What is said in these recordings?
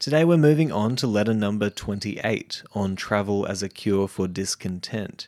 Today we're moving on to letter number 28 on travel as a cure for discontent.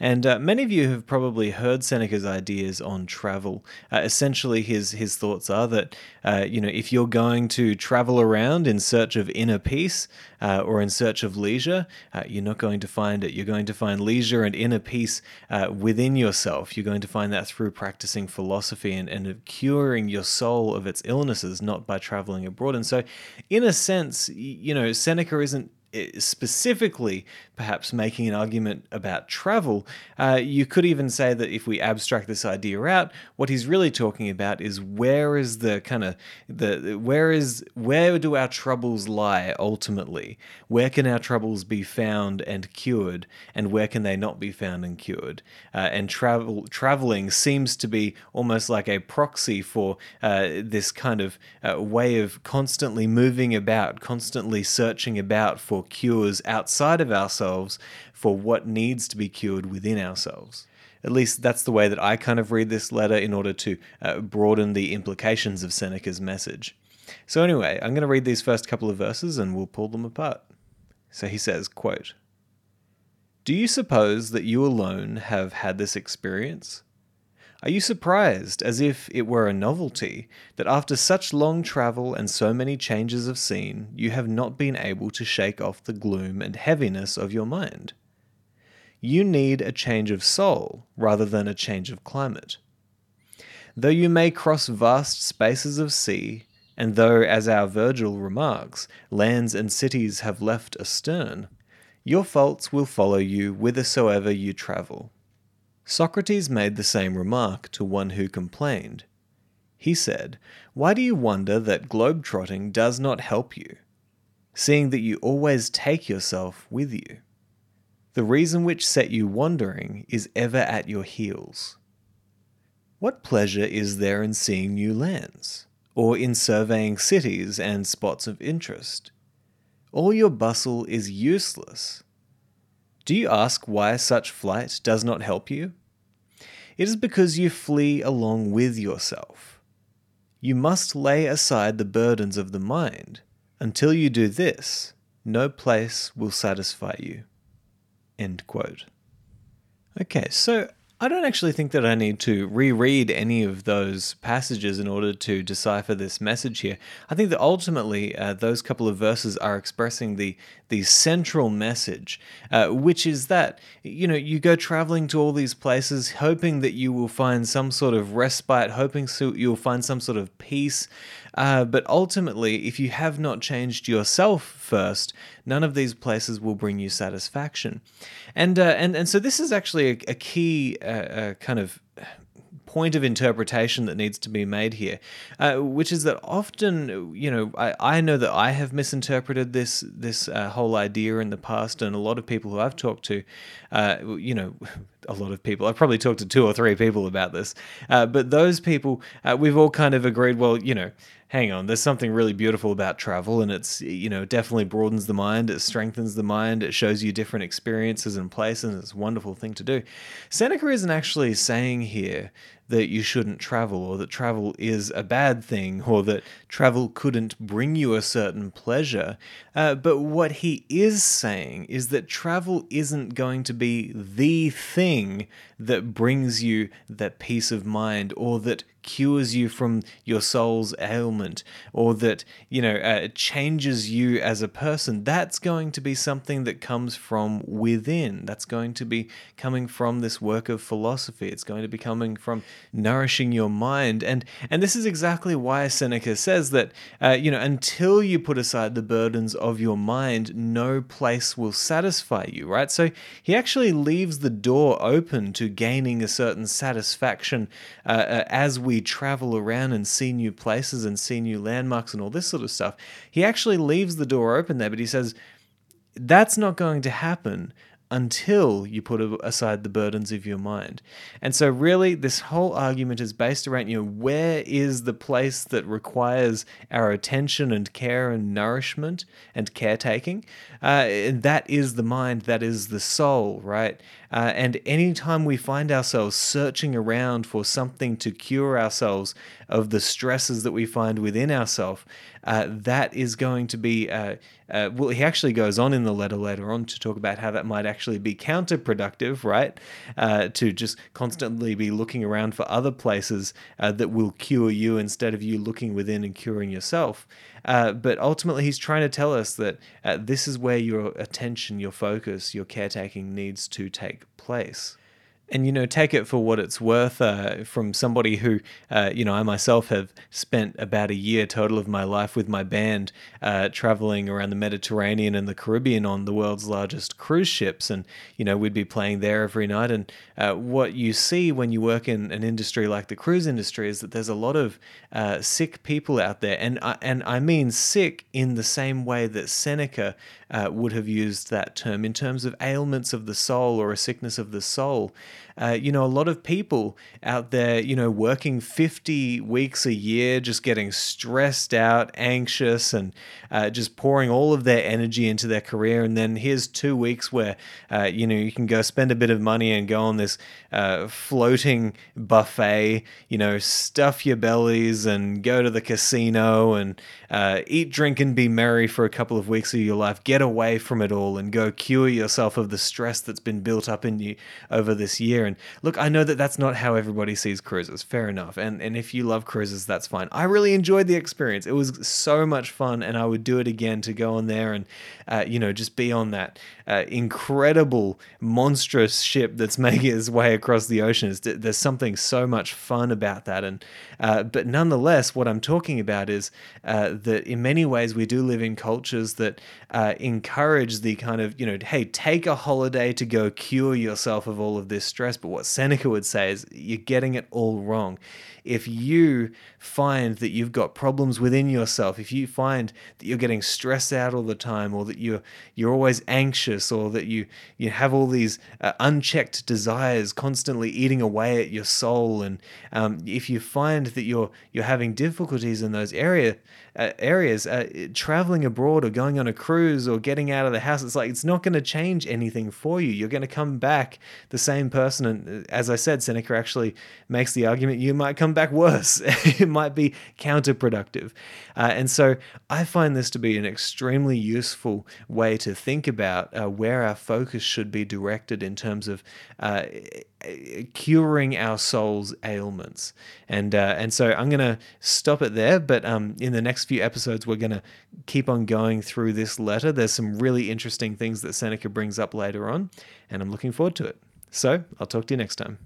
And uh, many of you have probably heard Seneca's ideas on travel. Uh, essentially, his his thoughts are that uh, you know if you're going to travel around in search of inner peace uh, or in search of leisure, uh, you're not going to find it. You're going to find leisure and inner peace uh, within yourself. You're going to find that through practicing philosophy and, and curing your soul of its illnesses, not by traveling abroad. And so, in a sense, you know, Seneca isn't specifically perhaps making an argument about travel, uh, you could even say that if we abstract this idea out, what he's really talking about is where is the kind of the where is where do our troubles lie ultimately? Where can our troubles be found and cured, and where can they not be found and cured? Uh, and travel traveling seems to be almost like a proxy for uh, this kind of uh, way of constantly moving about, constantly searching about for cures outside of ourselves for what needs to be cured within ourselves. At least that's the way that I kind of read this letter in order to uh, broaden the implications of Seneca's message. So anyway, I'm going to read these first couple of verses and we'll pull them apart. So he says, quote, Do you suppose that you alone have had this experience? Are you surprised, as if it were a novelty, that after such long travel and so many changes of scene, you have not been able to shake off the gloom and heaviness of your mind? You need a change of soul rather than a change of climate. Though you may cross vast spaces of sea, and though, as our Virgil remarks, lands and cities have left astern, your faults will follow you whithersoever you travel Socrates made the same remark to one who complained. He said, Why do you wonder that globe-trotting does not help you, seeing that you always take yourself with you? The reason which set you wandering is ever at your heels. What pleasure is there in seeing new lands, or in surveying cities and spots of interest? All your bustle is useless do you ask why such flight does not help you? It is because you flee along with yourself. You must lay aside the burdens of the mind. Until you do this, no place will satisfy you. End quote. Okay, so I don't actually think that I need to reread any of those passages in order to decipher this message here. I think that ultimately uh, those couple of verses are expressing the the central message, uh, which is that you know you go traveling to all these places, hoping that you will find some sort of respite, hoping so you'll find some sort of peace, uh, but ultimately, if you have not changed yourself first, none of these places will bring you satisfaction. And uh, and and so this is actually a, a key uh kind of point of interpretation that needs to be made here, uh, which is that often, you know, I, I know that I have misinterpreted this this uh, whole idea in the past, and a lot of people who I've talked to, uh, you know, a lot of people. I've probably talked to two or three people about this, uh, but those people, uh, we've all kind of agreed. Well, you know, hang on, there's something really beautiful about travel, and it's you know definitely broadens the mind, it strengthens the mind, it shows you different experiences and places. And it's a wonderful thing to do. Seneca isn't actually saying here that you shouldn't travel or that travel is a bad thing or that travel couldn't bring you a certain pleasure. Uh, but what he is saying is that travel isn't going to be the thing that brings you that peace of mind or that cures you from your soul's ailment or that you know uh, changes you as a person that's going to be something that comes from within. That's going to be coming from this work of philosophy. It's going to be coming from nourishing your mind. And and this is exactly why seneca says that uh, you know until you put aside the burdens of your mind no place will satisfy you right? So he actually leaves the door open to gaining a certain satisfaction uh, uh as we travel around and see new places and see new landmarks and all this sort of stuff, he actually leaves the door open there, but he says, that's not going to happen until you put aside the burdens of your mind. And so, really, this whole argument is based around you know, where is the place that requires our attention and care and nourishment and caretaking? Uh, and that is the mind, that is the soul, right? Uh, and anytime we find ourselves searching around for something to cure ourselves of the stresses that we find within ourselves, uh, that is going to be, uh, uh, well, he actually goes on in the letter later on to talk about how that might actually be counterproductive, right? Uh, to just constantly be looking around for other places uh, that will cure you instead of you looking within and curing yourself. Uh, but ultimately, he's trying to tell us that this is where your attention, your focus, your caretaking needs to take place and you know take it for what it's worth uh, from somebody who uh, you know i myself have spent about a year total of my life with my band uh, traveling around the mediterranean and the caribbean on the world's largest cruise ships. And you know we'd be playing there every night. And uh, what you see when you work in an industry like the cruise industry is that there's a lot of uh, sick people out there. And I, and I mean sick in the same way that seneca uh, would have used that term in terms of ailments of the soul or a sickness of the soul. Uh, you know, a lot of people out there, you know, working 50 weeks a year, just getting stressed out, anxious, and uh, just pouring all of their energy into their career. And then here's two weeks where, uh, you know, you can go spend a bit of money and go on this uh, floating buffet, you know, stuff your bellies and go to the casino and uh, eat, drink, and be merry for a couple of weeks of your life. Get away from it all and go cure yourself of the stress that's been built up in you over this year. And look, I know that that's not how everybody sees cruises. Fair enough. And and if you love cruises, that's fine. I really enjoyed the experience. It was so much fun, and I would do it again to go on there and uh, you know just be on that uh, incredible, monstrous ship that's making its way across the oceans. There's something so much fun about that. And uh, but nonetheless, what I'm talking about is uh, that in many ways we do live in cultures that uh, encourage the kind of you know, hey, take a holiday to go cure yourself of all of this stress. But what Seneca would say is you're getting it all wrong if you find that you've got problems within yourself, if you find that you're getting stressed out all the time, or that you're you're always anxious, or that you you have all these uh, unchecked desires constantly eating away at your soul, and um, if you find that you're you're having difficulties in those area uh, areas, uh, traveling abroad or going on a cruise or getting out of the house, it's like it's not going to change anything for you. You're going to come back the same person, and uh, as I said, Seneca actually makes the argument you might come back worse. it might be counterproductive. Uh, and so I find this to be an extremely useful way to think about uh, where our focus should be directed in terms of uh, curing our soul's ailments. And and so I'm going to stop it there. But um, in the next few episodes, we're going to keep on going through this letter. There's some really interesting things that Seneca brings up later on, and I'm looking forward to it. So I'll talk to you next time.